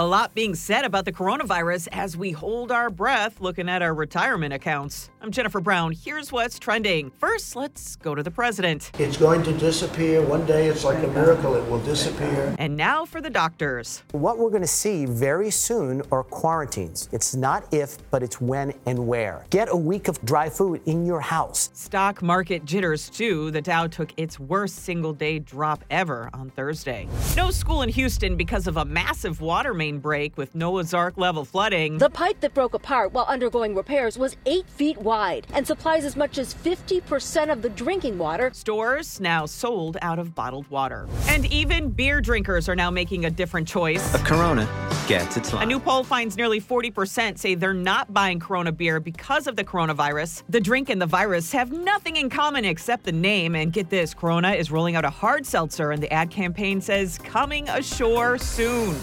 A lot being said about the coronavirus as we hold our breath looking at our retirement accounts. I'm Jennifer Brown. Here's what's trending. First, let's go to the president. It's going to disappear. One day it's like a miracle, it will disappear. And now for the doctors. What we're going to see very soon are quarantines. It's not if, but it's when and where. Get a week of dry food in your house. Stock market jitters, too. The Dow took its worst single day drop ever on Thursday. No school in Houston because of a massive water main break with Noah's Ark level flooding. The pipe that broke apart while undergoing repairs was eight feet wide and supplies as much as 50% of the drinking water. Stores now sold out of bottled water. And even beer drinkers are now making a different choice. A Corona gets its A new poll finds nearly 40% say they're not buying Corona beer because of the coronavirus. The drink and the virus have nothing in common except the name. And get this Corona is rolling out a hard seltzer, and the ad campaign says coming ashore soon.